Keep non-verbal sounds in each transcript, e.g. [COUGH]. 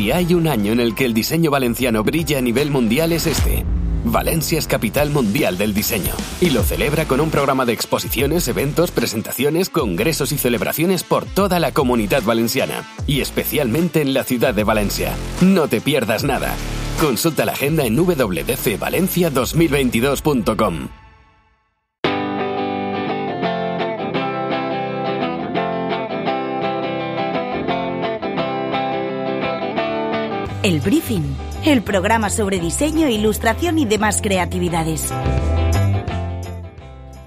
Si hay un año en el que el diseño valenciano brilla a nivel mundial es este. Valencia es capital mundial del diseño y lo celebra con un programa de exposiciones, eventos, presentaciones, congresos y celebraciones por toda la comunidad valenciana y especialmente en la ciudad de Valencia. No te pierdas nada. Consulta la agenda en www.valencia2022.com. El Briefing, el programa sobre diseño, ilustración y demás creatividades.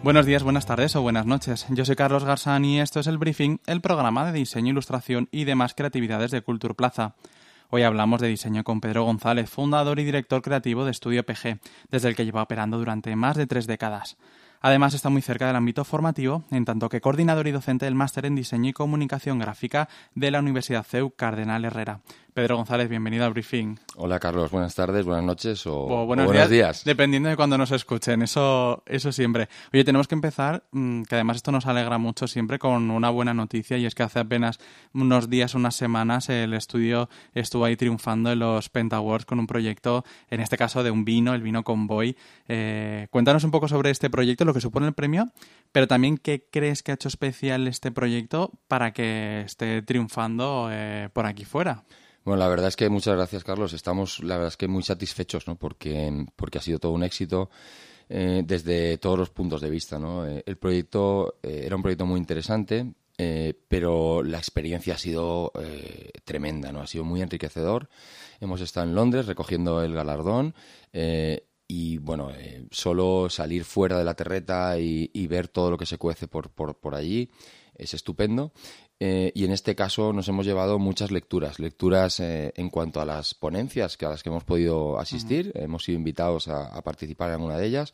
Buenos días, buenas tardes o buenas noches. Yo soy Carlos Garzán y esto es El Briefing, el programa de diseño, ilustración y demás creatividades de Culture Plaza. Hoy hablamos de diseño con Pedro González, fundador y director creativo de Estudio PG, desde el que lleva operando durante más de tres décadas. Además, está muy cerca del ámbito formativo, en tanto que coordinador y docente del máster en diseño y comunicación gráfica de la Universidad CEU Cardenal Herrera. Pedro González, bienvenido al briefing. Hola Carlos, buenas tardes, buenas noches o, buenos, días, Dependiendo de cuando nos escuchen, eso, eso siempre. Oye, tenemos que empezar, mm, que además esto nos alegra mucho siempre, con una buena noticia y es que hace apenas unos días, unas semanas, el estudio estuvo ahí triunfando en los Penta Awards con un proyecto, en este caso de un vino, el vino Convoy. Eh, cuéntanos un poco sobre este proyecto, lo que supone el premio, pero también qué crees que ha hecho especial este proyecto para que esté triunfando eh, por aquí fuera. Bueno, la verdad es que muchas gracias, Carlos. Estamos, la verdad es que muy satisfechos, ¿no? Porque, porque ha sido todo un éxito eh, desde todos los puntos de vista. Eh, el proyecto era un proyecto muy interesante, pero la experiencia ha sido tremenda, ¿no? Ha sido muy enriquecedor. Hemos estado en Londres recogiendo el galardón y bueno, solo salir fuera de la terreta y, y, ver todo lo que se cuece por, por, por allí es estupendo. Eh, y en este caso nos hemos llevado muchas lecturas, lecturas eh, en cuanto a las ponencias que a las que hemos podido asistir, hemos sido invitados a, participar en alguna de ellas.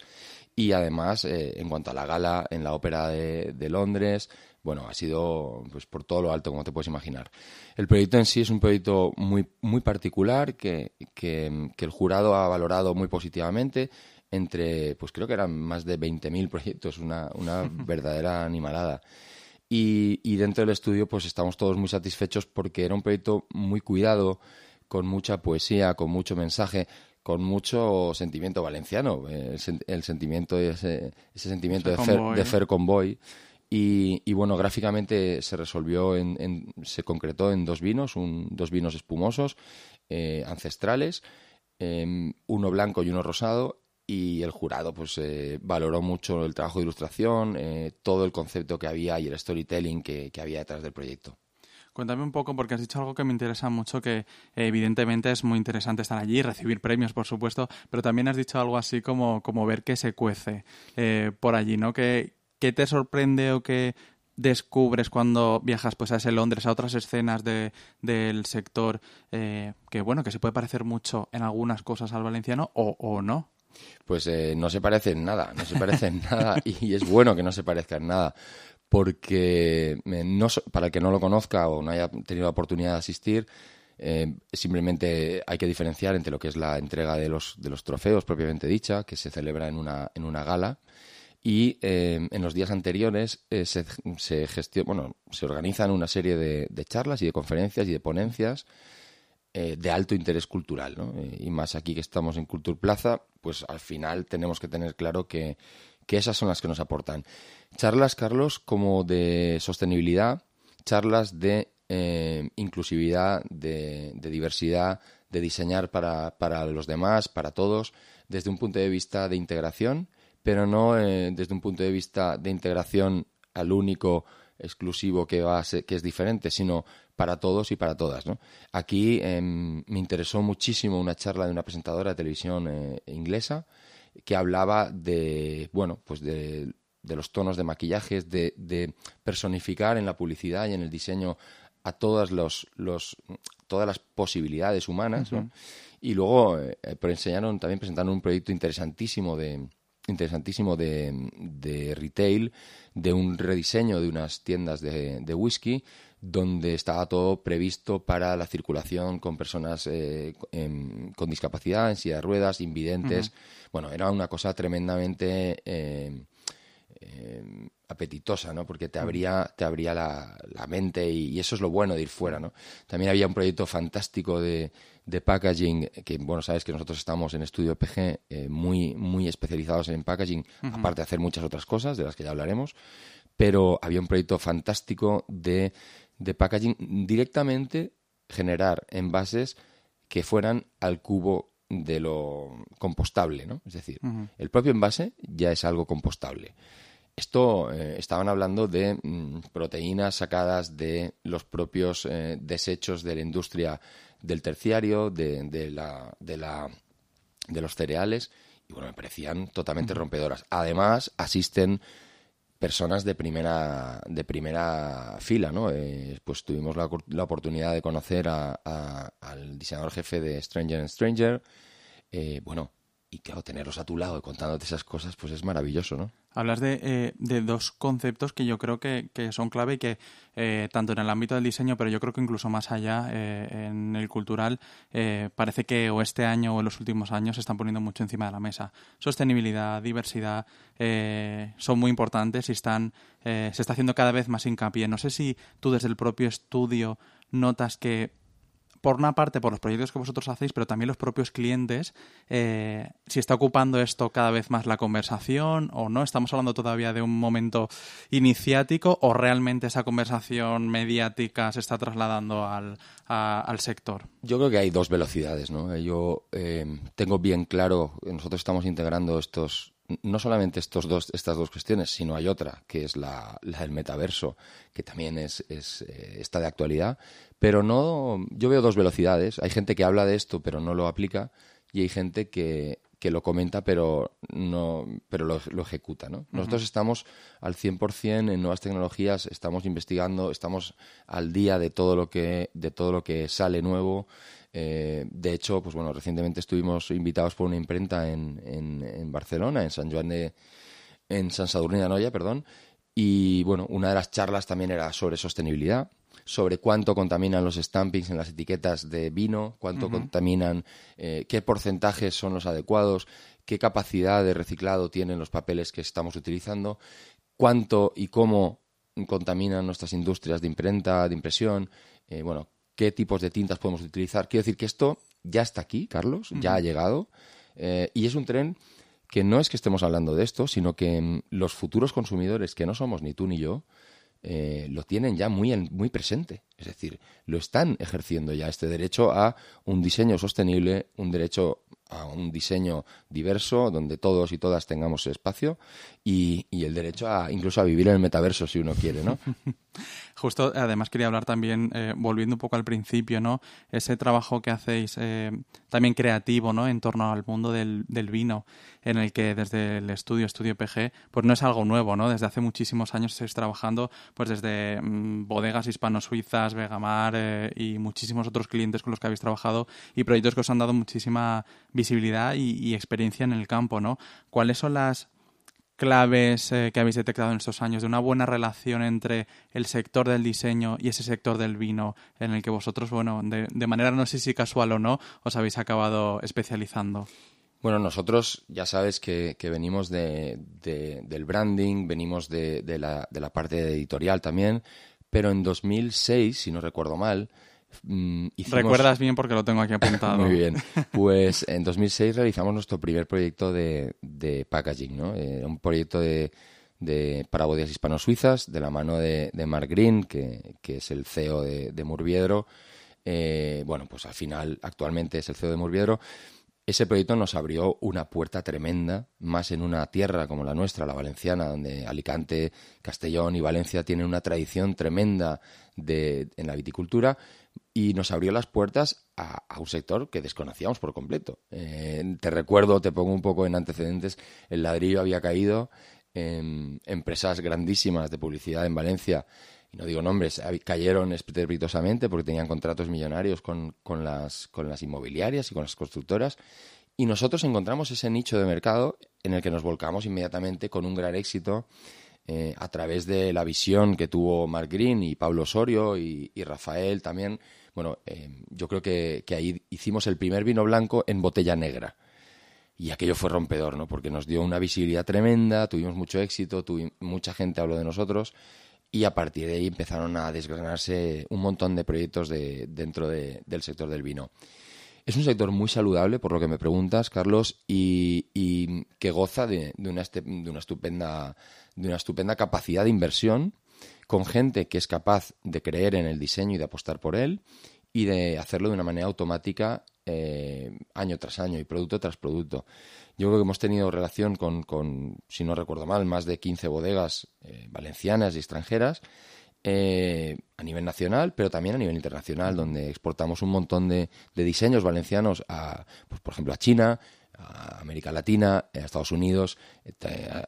Y además eh, en cuanto a la gala en la Ópera de, Londres, bueno, ha sido pues por todo lo alto, como te puedes imaginar. El proyecto en sí es un proyecto muy, muy particular que, que, que el jurado ha valorado muy positivamente entre, pues creo que eran más de 20.000 proyectos, una, una [LAUGHS] verdadera animalada. Y, dentro del estudio pues estamos todos muy satisfechos porque era un proyecto muy cuidado, con mucha poesía, con mucho mensaje, con mucho sentimiento valenciano, eh, el, sentimiento, ese, ese sentimiento de Fer, de Fer Convoy. Y, bueno, gráficamente se resolvió, en, se concretó en dos vinos, un, dos vinos espumosos, eh, ancestrales, em, uno blanco y uno rosado, y el jurado pues eh, valoró mucho el trabajo de ilustración, eh, todo el concepto que había y el storytelling que, había detrás del proyecto. Cuéntame un poco, porque has dicho algo que me interesa mucho, que evidentemente es muy interesante estar allí, recibir premios, por supuesto, pero también has dicho algo así como, como ver qué se cuece eh, por allí, ¿no? ¿Qué, ¿Qué te sorprende o qué descubres cuando viajas pues a ese Londres, a otras escenas de, del sector, que bueno, que se puede parecer mucho en algunas cosas al valenciano o, o no? Pues eh, no se parece en nada, no se parece en nada y es bueno que no se parezca en nada porque eh, no, para el que no lo conozca o no haya tenido la oportunidad de asistir, eh, simplemente hay que diferenciar entre lo que es la entrega de los, de los trofeos propiamente dicha, que se celebra en una, en una gala, y en los días anteriores se, se, bueno, se organizan una serie de, de, charlas y de conferencias y de ponencias eh, de alto interés cultural. ¿no? Eh, y más aquí que estamos en Culture Plaza, pues al final tenemos que tener claro que, esas son las que nos aportan. Charlas, Carlos, como de sostenibilidad, charlas de eh, inclusividad, de, diversidad, de diseñar para, para, los demás, para todos, desde un punto de vista de integración, pero no desde un punto de vista de integración al único exclusivo que, va que es diferente, sino para todos y para todas. ¿no? Aquí em, me interesó muchísimo una charla de una presentadora de televisión eh, inglesa que hablaba de, bueno, pues de, los tonos de maquillajes, de, personificar en la publicidad y en el diseño a todas, los, los todas las posibilidades humanas. Y luego eh, enseñaron, también presentaron un proyecto interesantísimo de, interesantísimo de, retail, de un rediseño de unas tiendas de, de whisky donde estaba todo previsto para la circulación con personas eh, con discapacidad, en silla de ruedas, invidentes. Bueno, era una cosa tremendamente eh, eh, apetitosa, ¿no? Porque te abría, te abría la, mente y, eso es lo bueno de ir fuera, ¿no? También había un proyecto fantástico de, packaging, que, bueno, sabes que nosotros estamos en Estudio PG eh, muy, muy especializados en packaging, aparte de hacer muchas otras cosas, de las que ya hablaremos, pero había un proyecto fantástico de, de packaging directamente generar envases que fueran al cubo de lo compostable, ¿no? Es decir, el propio envase ya es algo compostable. Esto eh, estaban hablando de mm, proteínas sacadas de los propios eh, desechos de la industria del terciario, de, la, de, la, de los cereales, y bueno, me parecían totalmente rompedoras. Además, asisten personas de primera de primera fila, ¿no? Eh, pues tuvimos la, la, oportunidad de conocer al diseñador jefe de Stranger and Stranger, bueno, y claro, tenerlos a tu lado y contándote esas cosas, pues es maravilloso, ¿no? Hablas de, eh, de dos conceptos que yo creo que, son clave y que eh, tanto en el ámbito del diseño, pero yo creo que incluso más allá, eh, en el cultural, parece que o este año o en los últimos años se están poniendo mucho encima de la mesa. Sostenibilidad, diversidad, son muy importantes y están, se está haciendo cada vez más hincapié. No sé si tú desde el propio estudio notas que por una parte por los proyectos que vosotros hacéis, pero también los propios clientes, eh, si está ocupando esto cada vez más la conversación o no, estamos hablando todavía de un momento iniciático o realmente esa conversación mediática se está trasladando al, al sector. Yo creo que hay dos velocidades, ¿no? Yo eh, tengo bien claro, nosotros estamos integrando estos no solamente estos dos, estas dos cuestiones, sino hay otra, que es la, del metaverso, que también es, es eh, está de actualidad, pero no, yo veo dos velocidades. Hay gente que habla de esto, pero no lo aplica, y hay gente que, que lo comenta, pero no, pero lo, ejecuta, ¿no? Nosotros estamos al 100% en nuevas tecnologías, estamos investigando, estamos al día de todo lo que, de todo lo que sale nuevo. Eh, de hecho, pues bueno, recientemente estuvimos invitados por una imprenta en, en, Barcelona, en San Juan de, en San Sadurní de Anoia, perdón, y bueno, una de las charlas también era sobre sostenibilidad, sobre cuánto contaminan los stampings en las etiquetas de vino, cuánto contaminan, eh, qué porcentajes son los adecuados, qué capacidad de reciclado tienen los papeles que estamos utilizando, cuánto y cómo contaminan nuestras industrias de imprenta, de impresión, eh, bueno, qué tipos de tintas podemos utilizar. Quiero decir que esto ya está aquí, Carlos, ya ha llegado, eh, y es un tren que no es que estemos hablando de esto, sino que mm, los futuros consumidores, que no somos ni tú ni yo, eh, lo tienen ya muy, muy presente. Es decir, lo están ejerciendo ya este derecho a un diseño sostenible, un derecho a un diseño diverso donde todos y todas tengamos espacio y, el derecho a incluso a vivir en el metaverso si uno quiere, ¿no? [LAUGHS] Justo, además quería hablar también, eh, volviendo un poco al principio, ¿no? Ese trabajo que hacéis eh, también creativo, ¿no? En torno al mundo del, del, vino, en el que desde el estudio, Estudio PG, pues no es algo nuevo, ¿no? Desde hace muchísimos años estáis trabajando, pues desde mm, bodegas hispano-suizas, Vegamar eh, y muchísimos otros clientes con los que habéis trabajado y proyectos que os han dado muchísima visibilidad y, experiencia en el campo, ¿no? ¿Cuáles son las claves eh, que habéis detectado en estos años de una buena relación entre el sector del diseño y ese sector del vino en el que vosotros, bueno, de, manera no sé si casual o no, os habéis acabado especializando? Bueno, nosotros ya sabes que, venimos de, del branding, venimos de, la, de la parte editorial también, pero en 2006, si no recuerdo mal, Mm, Recuerdas bien porque lo tengo aquí apuntado. [LAUGHS] Muy bien. [LAUGHS] Pues en 2006 realizamos nuestro primer proyecto de, packaging, ¿no? Eh, un proyecto de, de para bodegas hispano-suizas de la mano de, de Mark Green, que, es el CEO de, Murviedro. Eh, bueno, pues al final, actualmente es el CEO de Murviedro. Ese proyecto nos abrió una puerta tremenda, más en una tierra como la nuestra, la valenciana, donde Alicante, Castellón y Valencia tienen una tradición tremenda de, en la viticultura y nos abrió las puertas a, un sector que desconocíamos por completo. Eh, te recuerdo, te pongo un poco en antecedentes, el ladrillo había caído en empresas grandísimas de publicidad en Valencia, y no digo nombres, cayeron estrepitosamente porque tenían contratos millonarios con, con, las, con las inmobiliarias y con las constructoras, y nosotros encontramos ese nicho de mercado en el que nos volcamos inmediatamente con un gran éxito eh, a través de la visión que tuvo Mark Green y Pablo Osorio y, Rafael también. Bueno, eh, yo creo que, ahí hicimos el primer vino blanco en botella negra. y aquello fue rompedor, ¿no? Porque nos dio una visibilidad tremenda, tuvimos mucho éxito, mucha gente habló de nosotros y a partir de ahí empezaron a desgranarse un montón de proyectos de, dentro del sector del vino. Es un sector muy saludable, por lo que me preguntas, Carlos, y, que goza de, de, estupenda, de una estupenda capacidad de inversión con gente que es capaz de creer en el diseño y de apostar por él y de hacerlo de una manera automática eh, año tras año y producto tras producto. Yo creo que hemos tenido relación con, si no recuerdo mal, más de 15 bodegas eh, valencianas y extranjeras eh, a nivel nacional, pero también a nivel internacional, donde exportamos un montón de, diseños valencianos, a, pues, por ejemplo, a China, a América Latina, a Estados Unidos,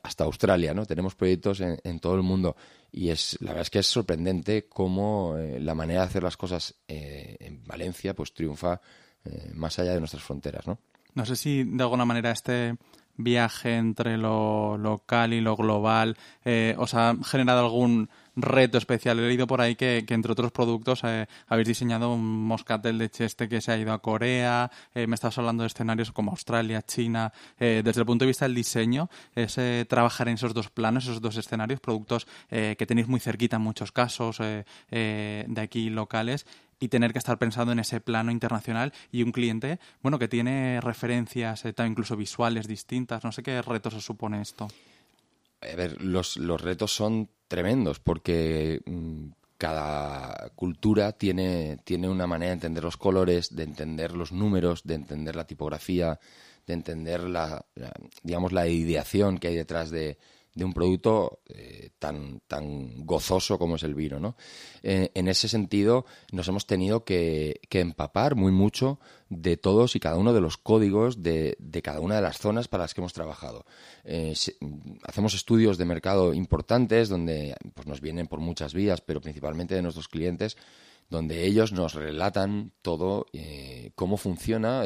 hasta Australia, ¿no? Tenemos proyectos en, todo el mundo y es la verdad es que es sorprendente cómo la manera de hacer las cosas en Valencia pues triunfa eh, más allá de nuestras fronteras, ¿no? No sé si de alguna manera este viaje entre lo local y lo global eh, os ha generado algún reto especial. He leído por ahí que, entre otros productos eh, habéis diseñado un moscatel de cheste que se ha ido a Corea. me estás hablando de escenarios como Australia, China. desde el punto de vista del diseño, es trabajar en esos dos planos, esos dos escenarios, productos que tenéis muy cerquita en muchos casos de aquí locales y tener que estar pensando en ese plano internacional y un cliente, bueno, que tiene referencias eh, incluso visuales distintas. No sé qué retos os supone esto. A ver, los, los retos son tremendos porque mm, cada cultura tiene, tiene una manera de entender los colores, de entender los números, de entender la tipografía, de entender la digamos, la ideación que hay detrás de, de un producto eh, tan, tan gozoso como es el vino. ¿no? Eh, en ese sentido, nos hemos tenido que, empapar muy mucho de todos y cada uno de los códigos de, de cada una de las zonas para las que hemos trabajado. Eh, hacemos estudios de mercado importantes donde pues, nos vienen por muchas vías, pero principalmente de nuestros clientes, donde ellos nos relatan todo, cómo funciona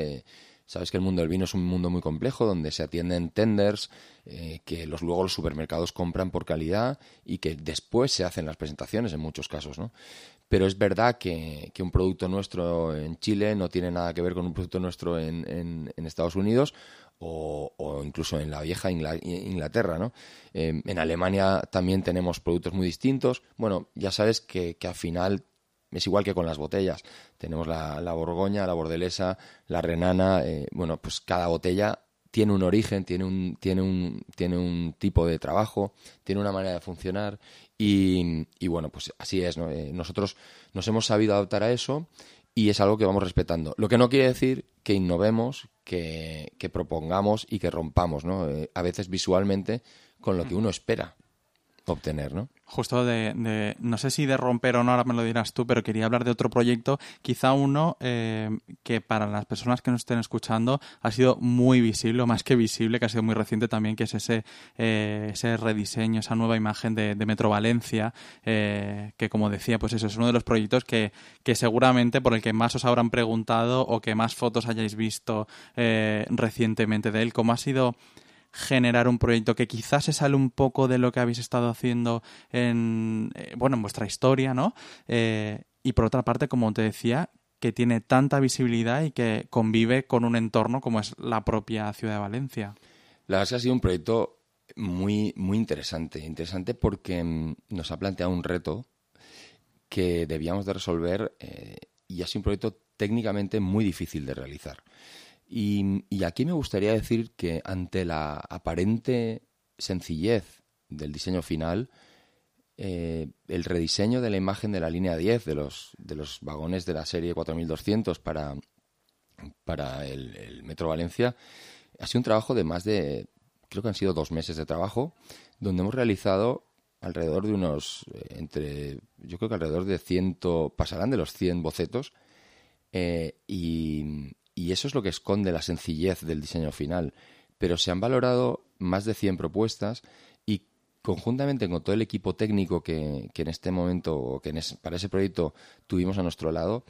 Sabes que el mundo del vino es un mundo muy complejo donde se atienden tenders eh, que los, luego los supermercados compran por calidad y que después se hacen las presentaciones en muchos casos, ¿no? Pero es verdad que, un producto nuestro en Chile no tiene nada que ver con un producto nuestro en, Estados Unidos o, incluso en la vieja Inglaterra, ¿no? Eh, en Alemania también tenemos productos muy distintos. Bueno, ya sabes que, que al final es igual que con las botellas. Tenemos la, Borgoña, la Bordelesa, la Renana. Eh, bueno, pues cada botella tiene un origen, tiene un, tiene un, tiene un tipo de trabajo, tiene una manera de funcionar y, bueno, pues así es. Eh, nosotros nos hemos sabido adaptar a eso y es algo que vamos respetando. Lo que no quiere decir que innovemos, que, propongamos y que rompamos, ¿no? Eh, a veces visualmente con lo que uno espera obtener, ¿no? Justo de, no sé si de romper o no, ahora me lo dirás tú, pero quería hablar de otro proyecto, quizá uno eh, que para las personas que nos estén escuchando ha sido muy visible, o más que visible, que ha sido muy reciente también, que es ese, eh, ese rediseño, esa nueva imagen de, Metro Valencia, eh, que como decía, pues eso es uno de los proyectos que, que seguramente por el que más os habrán preguntado o que más fotos hayáis visto recientemente de él. ¿Cómo ha sido generar un proyecto que quizás se sale un poco de lo que habéis estado haciendo en, eh, bueno, en vuestra historia, ¿no? Eh, y por otra parte, como te decía, que tiene tanta visibilidad y que convive con un entorno como es la propia ciudad de Valencia. La verdad es que ha sido un proyecto muy, muy interesante. Interesante porque mm, nos ha planteado un reto que debíamos de resolver eh, y ha sido un proyecto técnicamente muy difícil de realizar. Y, aquí me gustaría decir que ante la aparente sencillez del diseño final, eh, el rediseño de la imagen de la línea 10 de los, de los vagones de la serie 4200 para, para el, Metro Valencia ha sido un trabajo de más de, creo que han sido dos meses de trabajo, donde hemos realizado alrededor de unos, eh, entre, yo creo que alrededor de 100, pasarán de los 100 bocetos, eh, y, y eso es lo que esconde la sencillez del diseño final. Pero se han valorado más de 100 propuestas y conjuntamente con todo el equipo técnico que, en este momento, o que para ese proyecto tuvimos a nuestro lado,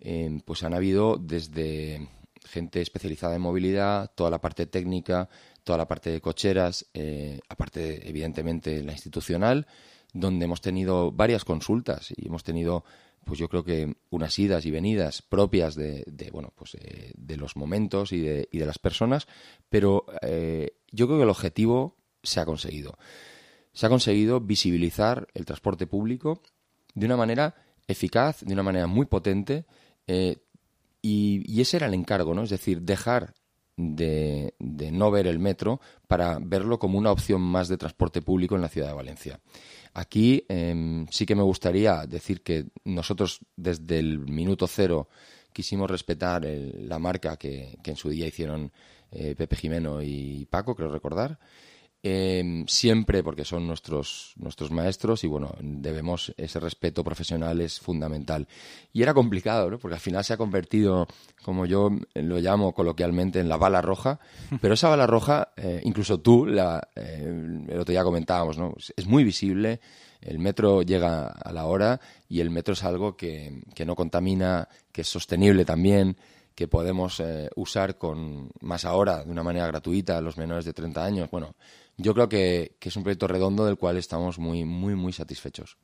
eh, pues han habido desde gente especializada en movilidad, toda la parte técnica, toda la parte de cocheras, eh, aparte evidentemente la institucional, donde hemos tenido varias consultas y hemos tenido pues yo creo que unas idas y venidas propias de, bueno, pues eh, de los momentos y de, y de, las personas, pero eh, yo creo que el objetivo se ha conseguido. Se ha conseguido visibilizar el transporte público de una manera eficaz, de una manera muy potente, y, y, ese era el encargo, ¿no? Es decir, dejar de, no ver el metro para verlo como una opción más de transporte público en la ciudad de Valencia. Aquí em, sí que me gustaría decir que nosotros desde el minuto cero quisimos respetar la marca que, en su día hicieron eh, Pepe Jimeno y Paco, creo recordar, Em, siempre porque son nuestros, nuestros maestros y bueno, debemos, ese respeto profesional es fundamental. Y era complicado, ¿no? Porque al final se ha convertido, como yo lo llamo coloquialmente, en la bala roja, [LAUGHS] pero esa bala roja, eh, incluso tú, la, eh, el otro día comentábamos, ¿no? Es muy visible, el metro llega a la hora y el metro es algo que, que no contamina, que es sostenible también, que podemos eh, usar con más ahora de una manera gratuita a los menores de 30 años. Bueno, yo creo que, es un proyecto redondo del cual estamos muy, muy, muy satisfechos.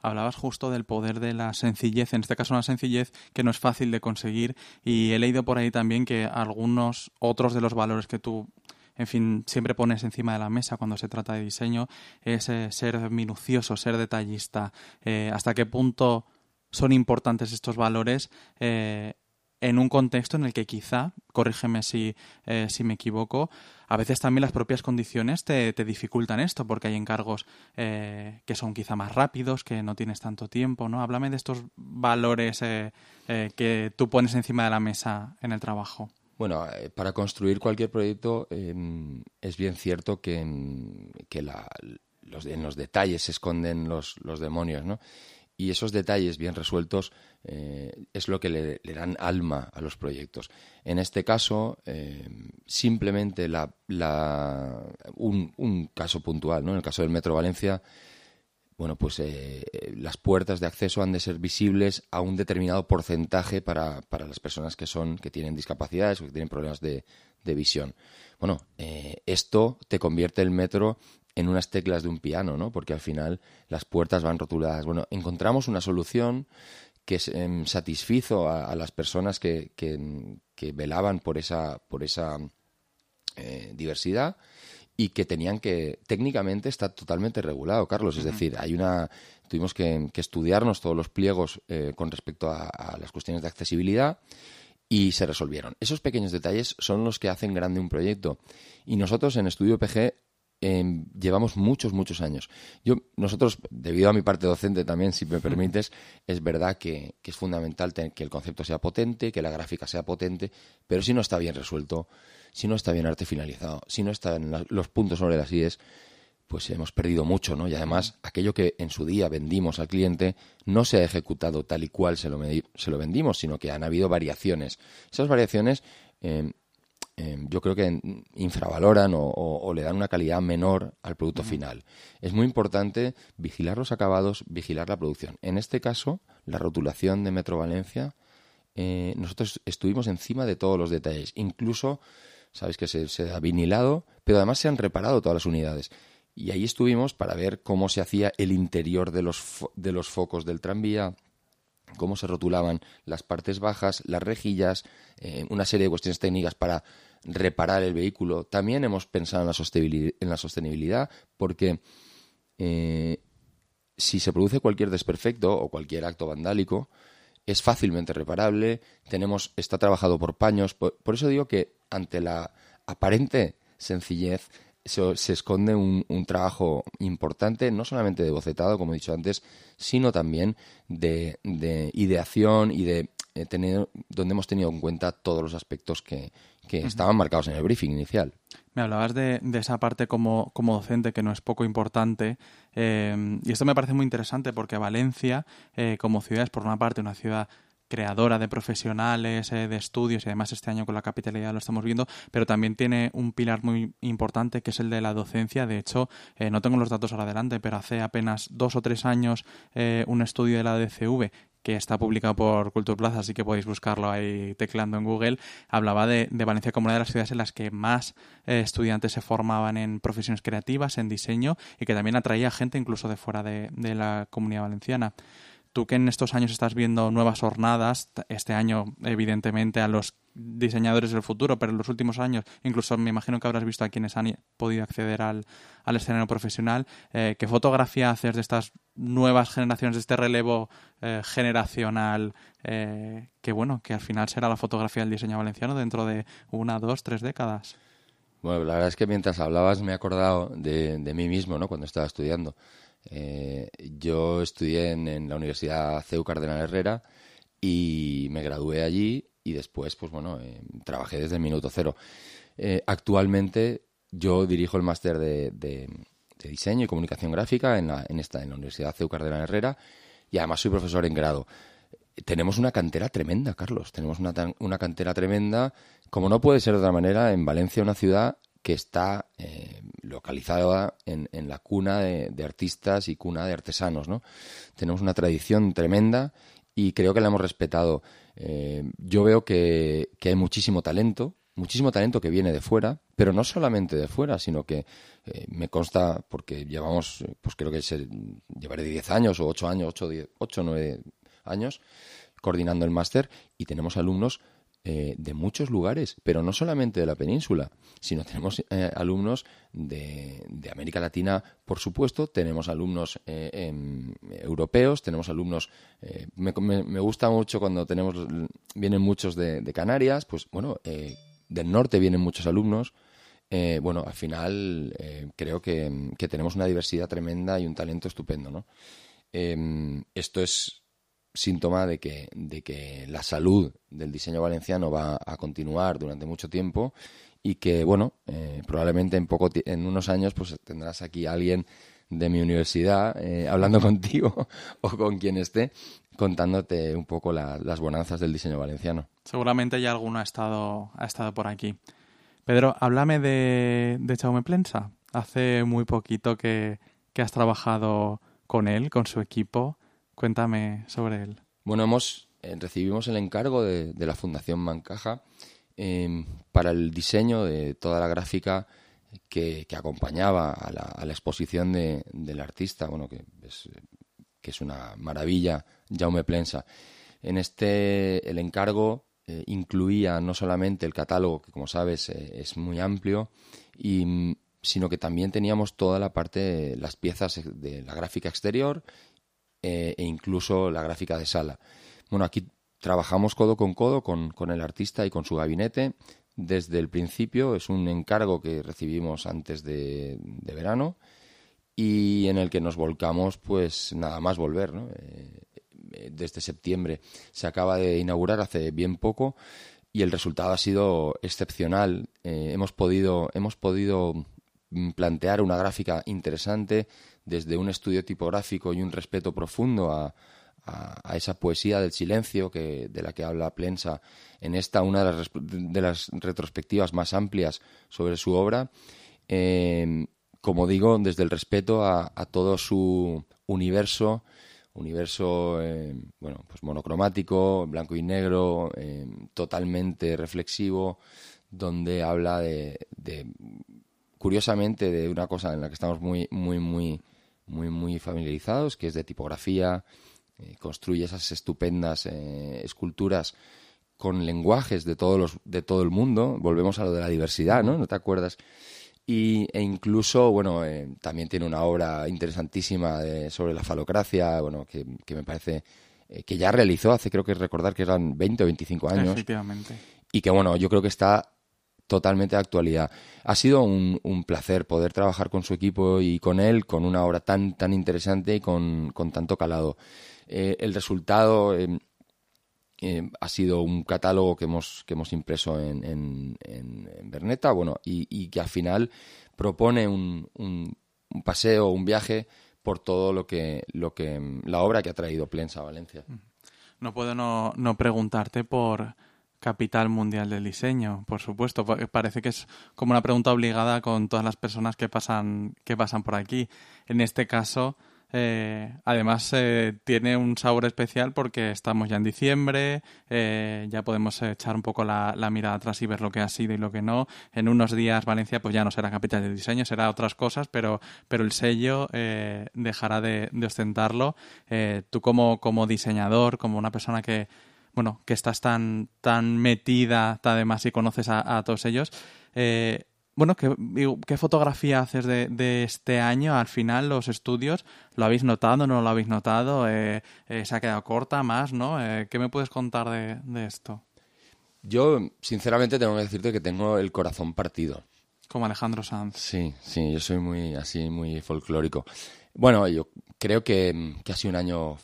Hablabas justo del poder de la sencillez, en este caso una sencillez que no es fácil de conseguir y he leído por ahí también que algunos otros de los valores que tú en fin, siempre pones encima de la mesa cuando se trata de diseño, es eh, ser minucioso, ser detallista. Eh, ¿Hasta qué punto son importantes estos valores eh, en un contexto en el que quizá, corrígeme si, eh, si me equivoco, a veces también las propias condiciones te, te dificultan esto, porque hay encargos eh, que son quizá más rápidos, que no tienes tanto tiempo, ¿no? Háblame de estos valores eh, que tú pones encima de la mesa en el trabajo. Bueno, para construir cualquier proyecto em, es bien cierto que, que la, los, en los detalles se esconden los, los demonios, ¿no? Y esos detalles bien resueltos eh, es lo que le, dan alma a los proyectos. En este caso, eh, simplemente la, un, caso puntual, ¿no? En el caso del Metro Valencia, bueno, pues eh, las puertas de acceso han de ser visibles a un determinado porcentaje para, para las personas que son que tienen discapacidades o que tienen problemas de, de visión. Bueno, esto te convierte el metro en unas teclas de un piano, ¿no? Porque al final las puertas van rotuladas. Bueno, encontramos una solución que em, satisfizo a, las personas que, que, velaban por esa, por esa eh, diversidad y que tenían que técnicamente está totalmente regulado, Carlos. Es decir, hay una tuvimos que, estudiarnos todos los pliegos eh, con respecto a, a, las cuestiones de accesibilidad y se resolvieron. Esos pequeños detalles son los que hacen grande un proyecto. Y nosotros en Estudio PG Em, llevamos muchos, muchos años. Yo, nosotros, debido a mi parte docente también, si me permites, es verdad que, es fundamental que el concepto sea potente, que la gráfica sea potente, pero si no está bien resuelto, si no está bien arte finalizado, si no están los puntos sobre las IES, pues hemos perdido mucho, ¿no? Y además, aquello que en su día vendimos al cliente no se ha ejecutado tal y cual se lo, se lo vendimos, sino que han habido variaciones. Esas variaciones em, Em, yo creo que infravaloran o, le dan una calidad menor al producto final. Es muy importante vigilar los acabados, vigilar la producción. En este caso, la rotulación de Metro Valencia, eh, nosotros estuvimos encima de todos los detalles. Incluso, sabéis que se, se, ha vinilado, pero además se han reparado todas las unidades. Y ahí estuvimos para ver cómo se hacía el interior de los, de los focos del tranvía, cómo se rotulaban las partes bajas, las rejillas, eh, una serie de cuestiones técnicas para reparar el vehículo. También hemos pensado en la sostenibilidad, en la sostenibilidad porque eh, si se produce cualquier desperfecto o cualquier acto vandálico, es fácilmente reparable, tenemos, está trabajado por paños. Por, eso digo que ante la aparente sencillez se, esconde un, trabajo importante, no solamente de bocetado, como he dicho antes, sino también de, de ideación y de eh, tener, donde hemos tenido en cuenta todos los aspectos que, que estaban marcados en el briefing inicial. Me hablabas de, esa parte como, como, docente que no es poco importante eh, y esto me parece muy interesante porque Valencia eh, como ciudad es por una parte una ciudad creadora de profesionales, eh, de estudios y además este año con la capitalidad lo estamos viendo, pero también tiene un pilar muy importante que es el de la docencia. De hecho, no tengo los datos ahora adelante, pero hace apenas dos o tres años un estudio de la DCV que está publicado por Culturplaza, así que podéis buscarlo ahí teclando en Google, hablaba de, Valencia como una de las ciudades en las que más eh, estudiantes se formaban en profesiones creativas, en diseño, y que también atraía gente incluso de fuera de, la comunidad valenciana. Tú que en estos años estás viendo nuevas jornadas, este año evidentemente a los diseñadores del futuro, pero en los últimos años, incluso me imagino que habrás visto a quienes han podido acceder al, al escenario profesional, eh, ¿qué fotografía haces de estas nuevas generaciones, de este relevo eh, generacional, eh, que bueno, que al final será la fotografía del diseño valenciano dentro de una, dos, tres décadas? Bueno, la verdad es que mientras hablabas me he acordado de, de mí mismo, ¿no? Cuando estaba estudiando. Yo estudié en, la Universidad CEU Cardenal Herrera y me gradué allí y después, pues bueno, eh, trabajé desde el minuto cero. Eh, actualmente yo dirijo el máster de, de, diseño y comunicación gráfica en la, en esta, en la Universidad CEU Cardenal Herrera y además soy profesor en grado. Tenemos una cantera tremenda, Carlos. Tenemos una, una cantera tremenda, como no puede ser de otra manera, en Valencia, una ciudad que está eh, localizada en, en, la cuna de, artistas y cuna de artesanos, ¿no? Tenemos una tradición tremenda y creo que la hemos respetado. Eh, yo veo que, hay muchísimo talento, muchísimo talento que viene de fuera, pero no solamente de fuera, sino que eh, me consta, porque llevamos, pues creo que se, llevaré 10 años o 8 años, 8, 8 9 años coordinando el máster y tenemos alumnos eh, de muchos lugares, pero no solamente de la península, sino tenemos eh, alumnos de, de, América Latina, por supuesto, tenemos alumnos eh, europeos, tenemos alumnos, me, gusta mucho cuando tenemos, vienen muchos de, de Canarias, pues bueno, del norte vienen muchos alumnos, bueno, al final creo que, que, tenemos una diversidad tremenda y un talento estupendo, ¿no? esto es síntoma de que, de que la salud del diseño valenciano va a continuar durante mucho tiempo y que, bueno, eh, probablemente en, poco en unos años pues tendrás aquí a alguien de mi universidad eh, hablando [LAUGHS] contigo o con quien esté contándote un poco las bonanzas del diseño valenciano. Seguramente ya alguno ha estado, ha estado por aquí. Pedro, háblame de, de Chaume Plensa. Hace muy poquito que, que has trabajado con él, con su equipo. Cuéntame sobre él. Bueno, hemos, eh, recibimos el encargo de, la Fundación Mancaja em, para el diseño de toda la gráfica que, acompañaba a la, exposición del artista, bueno, que es, una maravilla, Jaume Plensa. En este, el encargo eh, incluía no solamente el catálogo, que como sabes eh, es muy amplio, y, sino que también teníamos toda la parte, las piezas de la gráfica exterior eh, e incluso la gráfica de sala. Bueno, aquí trabajamos codo con codo con, con, el artista y con su gabinete desde el principio. Es un encargo que recibimos antes de, de verano y en el que nos volcamos, pues nada más volver, ¿no? Eh, desde septiembre. Se acaba de inaugurar hace bien poco y el resultado ha sido excepcional. Eh, hemos podido, hemos podido plantear una gráfica interesante desde un estudio tipográfico y un respeto profundo a, esa poesía del silencio que, de la que habla Plensa en esta, una de las, de las retrospectivas más amplias sobre su obra. Eh, como digo, desde el respeto a, todo su universo, universo eh, bueno, pues monocromático, blanco y negro, eh, totalmente reflexivo, donde habla de, curiosamente, de una cosa en la que estamos muy, muy, muy muy, muy familiarizados, que es de tipografía, eh, construye esas estupendas eh, esculturas con lenguajes de, todos los, de todo el mundo. Volvemos a lo de la diversidad, ¿no? ¿No te acuerdas? Y, e incluso, bueno, eh, también tiene una obra interesantísima sobre la falocracia, bueno, que, que me parece que ya realizó hace, creo que recordar que eran 20 o 25 años. Efectivamente. Y que, bueno, yo creo que está totalmente de actualidad. Ha sido un, placer poder trabajar con su equipo y con él, con una obra tan, tan interesante y con, con tanto calado. Eh, el resultado eh, eh, ha sido un catálogo que hemos, que hemos impreso en, en, en Berneta, bueno, y, y, que al final propone un, un, un, paseo, un viaje por todo lo que, lo que la obra que ha traído Plensa a Valencia. No puedo no, no preguntarte por capital mundial del diseño, por supuesto. Parece que es como una pregunta obligada con todas las personas que pasan, que pasan por aquí. En este caso, Eh, además, eh, tiene un sabor especial porque estamos ya en diciembre, eh, ya podemos echar un poco la, mirada atrás y ver lo que ha sido y lo que no. En unos días Valencia pues ya no será capital del diseño, será otras cosas, pero, pero el sello dejará de, ostentarlo. tú como, como diseñador, como una persona que bueno, que estás tan, tan metida además y conoces a, a todos ellos, eh, bueno, ¿qué, ¿qué, fotografía haces de, este año al final, los estudios? ¿Lo habéis notado, no lo habéis notado? Eh, eh, ¿Se ha quedado corta más, no? ¿Qué me puedes contar de, esto? Yo, sinceramente, tengo que decirte que tengo el corazón partido. Como Alejandro Sanz. Sí, sí, yo soy muy así, muy folclórico. Bueno, yo creo que, que ha sido un año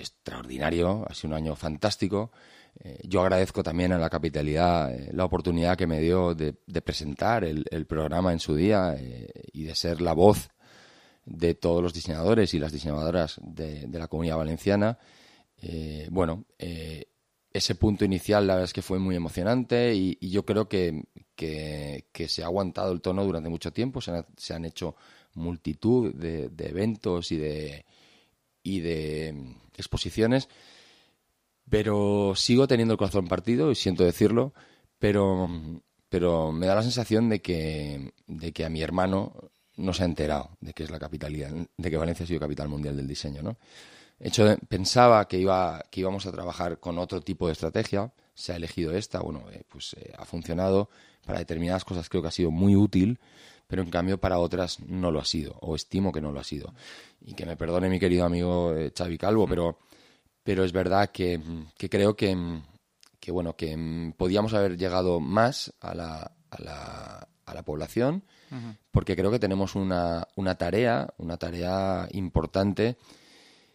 extraordinario, ha sido un año fantástico. Eh, yo agradezco también a la capitalidad eh, la oportunidad que me dio de, presentar el, programa en su día eh, y de ser la voz de todos los diseñadores y las diseñadoras de, la comunidad valenciana. bueno, ese punto inicial la verdad es que fue muy emocionante y, yo creo que, se ha aguantado el tono durante mucho tiempo, se han, hecho multitud de, de, eventos y de, y de exposiciones pero sigo teniendo el corazón partido y siento decirlo, pero, pero me da la sensación de que, de que a mi hermano no se ha enterado de que es la capitalidad, de que Valencia ha sido capital mundial del diseño, ¿no? hecho, pensaba que, iba, que íbamos a trabajar con otro tipo de estrategia, se ha elegido esta, bueno, eh, pues eh, ha funcionado, para determinadas cosas creo que ha sido muy útil, pero en cambio para otras no lo ha sido, o estimo que no lo ha sido. Y que me perdone mi querido amigo eh, Xavi Calvo, pero pero es verdad que, creo que, bueno, que podíamos haber llegado más a la, a la, a la población, porque creo que tenemos una, una tarea, una tarea importante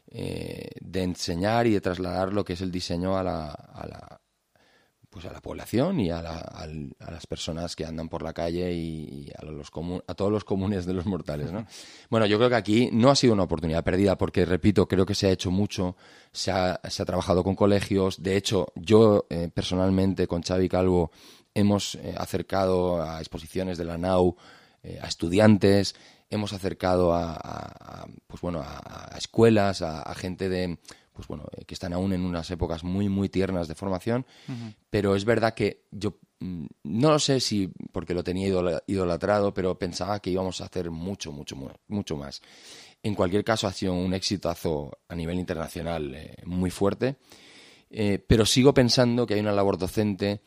eh, de enseñar y de trasladar lo que es el diseño a la, a la, pues a la población y a, las personas que andan por la calle y, a, los a todos los comunes de los mortales. ¿no? [LAUGHS] Bueno, yo creo que aquí no ha sido una oportunidad perdida porque, repito, creo que se ha hecho mucho, se ha, trabajado con colegios. De hecho, yo eh, personalmente con Xavi Calvo hemos eh, acercado a exposiciones de la NAU eh, a estudiantes, hemos acercado a, pues bueno, a, escuelas, a gente de pues bueno, eh, que están aún en unas épocas muy, muy tiernas de formación, pero es verdad que yo mm, no lo sé si porque lo tenía idolatrado, pero pensaba que íbamos a hacer mucho, mucho, mucho más. En cualquier caso, ha sido un exitazo a nivel internacional eh, muy fuerte, eh, pero sigo pensando que hay una labor docente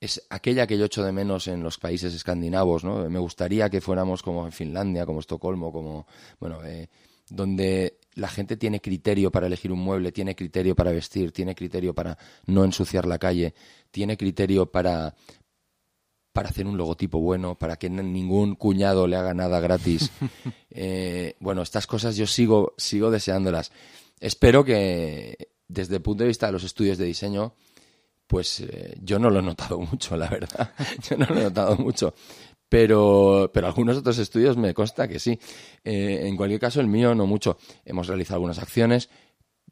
es aquella que yo echo de menos en los países escandinavos, ¿no? Me gustaría que fuéramos como en Finlandia, como Estocolmo, como, bueno, donde la gente tiene criterio para elegir un mueble, tiene criterio para vestir, tiene criterio para no ensuciar la calle, tiene criterio para, para hacer un logotipo bueno, para que ningún cuñado le haga nada gratis. [LAUGHS] Eh, bueno, estas cosas yo sigo, sigo deseándolas. Espero que desde el punto de vista de los estudios de diseño, pues eh, yo no lo he notado [LAUGHS] mucho, la verdad. Yo no lo he notado mucho pero, pero algunos otros estudios me consta que sí. Eh, en cualquier caso, el mío no mucho. Hemos realizado algunas acciones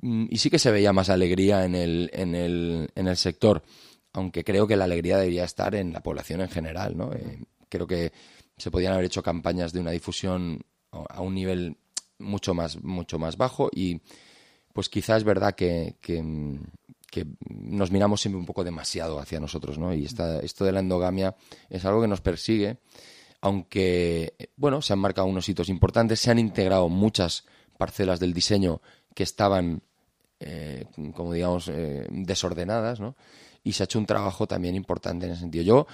mm, y sí que se veía más alegría en el, en el, en el sector, aunque creo que la alegría debería estar en la población en general. ¿no? Eh, creo que se podían haber hecho campañas de una difusión a un nivel mucho más, mucho más bajo y pues quizás es verdad que, que, que nos miramos siempre un poco demasiado hacia nosotros, ¿no? Y esta, esto de la endogamia es algo que nos persigue, aunque, bueno, se han marcado unos hitos importantes, se han integrado muchas parcelas del diseño que estaban, eh, como digamos, eh, desordenadas, ¿no? Y se ha hecho un trabajo también importante en ese sentido. Yo,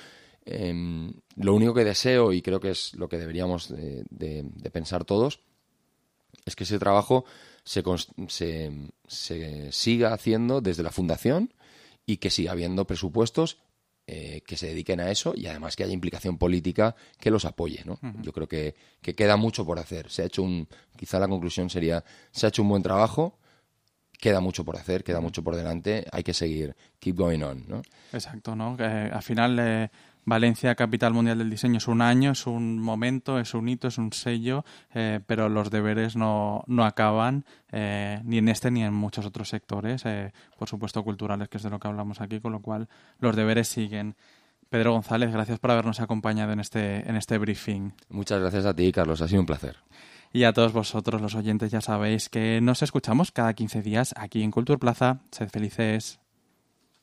em, lo único que deseo, y creo que es lo que deberíamos de pensar todos, es que ese trabajo se, se, siga haciendo desde la fundación y que siga habiendo presupuestos eh, que se dediquen a eso y además que haya implicación política que los apoye. ¿no? Yo creo que, que, queda mucho por hacer. Se ha hecho un, quizá la conclusión sería, se ha hecho un buen trabajo, queda mucho por hacer, queda mucho por delante, hay que seguir, keep going on. ¿no? Exacto, ¿no? Que al final eh, Valencia, capital mundial del diseño, es un año, es un momento, es un hito, es un sello, eh, pero los deberes no, no acaban eh, ni en este ni en muchos otros sectores, eh, por supuesto culturales, que es de lo que hablamos aquí, con lo cual los deberes siguen. Pedro González, gracias por habernos acompañado en este, en este briefing. Muchas gracias a ti, Carlos, ha sido un placer. Y a todos vosotros, los oyentes, ya sabéis que nos escuchamos cada 15 días aquí en Cultura Plaza. Sed felices.